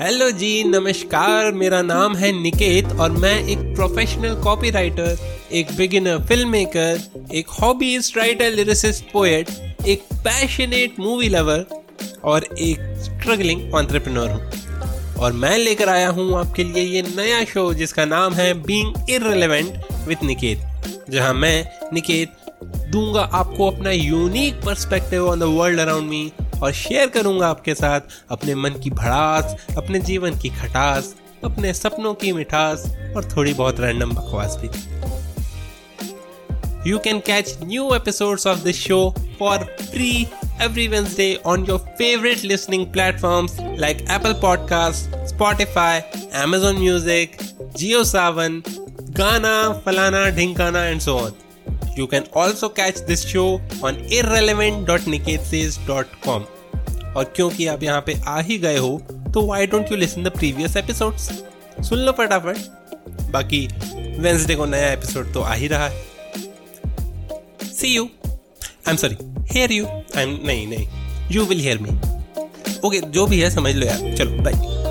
Hello जी नमस्कार मेरा नाम है निकेत और मैं एक प्रोफेशनल कॉपीराइटर एक बिगिनर फ़िल्म मेकर एक हॉबीज राइटर लिरिसिस्ट पोएट एक पैशनेट मूवी लवर और एक स्ट्रगलिंग ऑन्टरप्रेन्योर हूँ। और मैं लेकर आया हूँ आपके लिए ये नया शो जिसका नाम है बीइंग इररिलेवेंट विथ निकेत जहाँ मैं निकेत दूँगा आपको अपना unique perspective on the world around me और शेयर करूँगा आपके साथ अपने मन की भड़ास, अपने जीवन की खटास, अपने सपनों की मिठास और थोड़ी बहुत रैंडम बकवास भी। You can catch new episode of this show for free every Wednesday on your favourite listening platform like Apple podcast Spotify Amazon music Jio Saavn Gaana फलाना ढिंकाना and so on You can also catch this show on irrelevant.niketsays.com. और क्योंकि आप यहाँ पे आ ही गए हो तो why don't you listen the previous episodes सुन लो फटाफट। बाकी वेंसडे को नया एपिसोड तो आ ही रहा है। See you I am sorry hear you I am नहीं नहीं you will hear me okay जो भी है, समझ लो यार। चलो बाय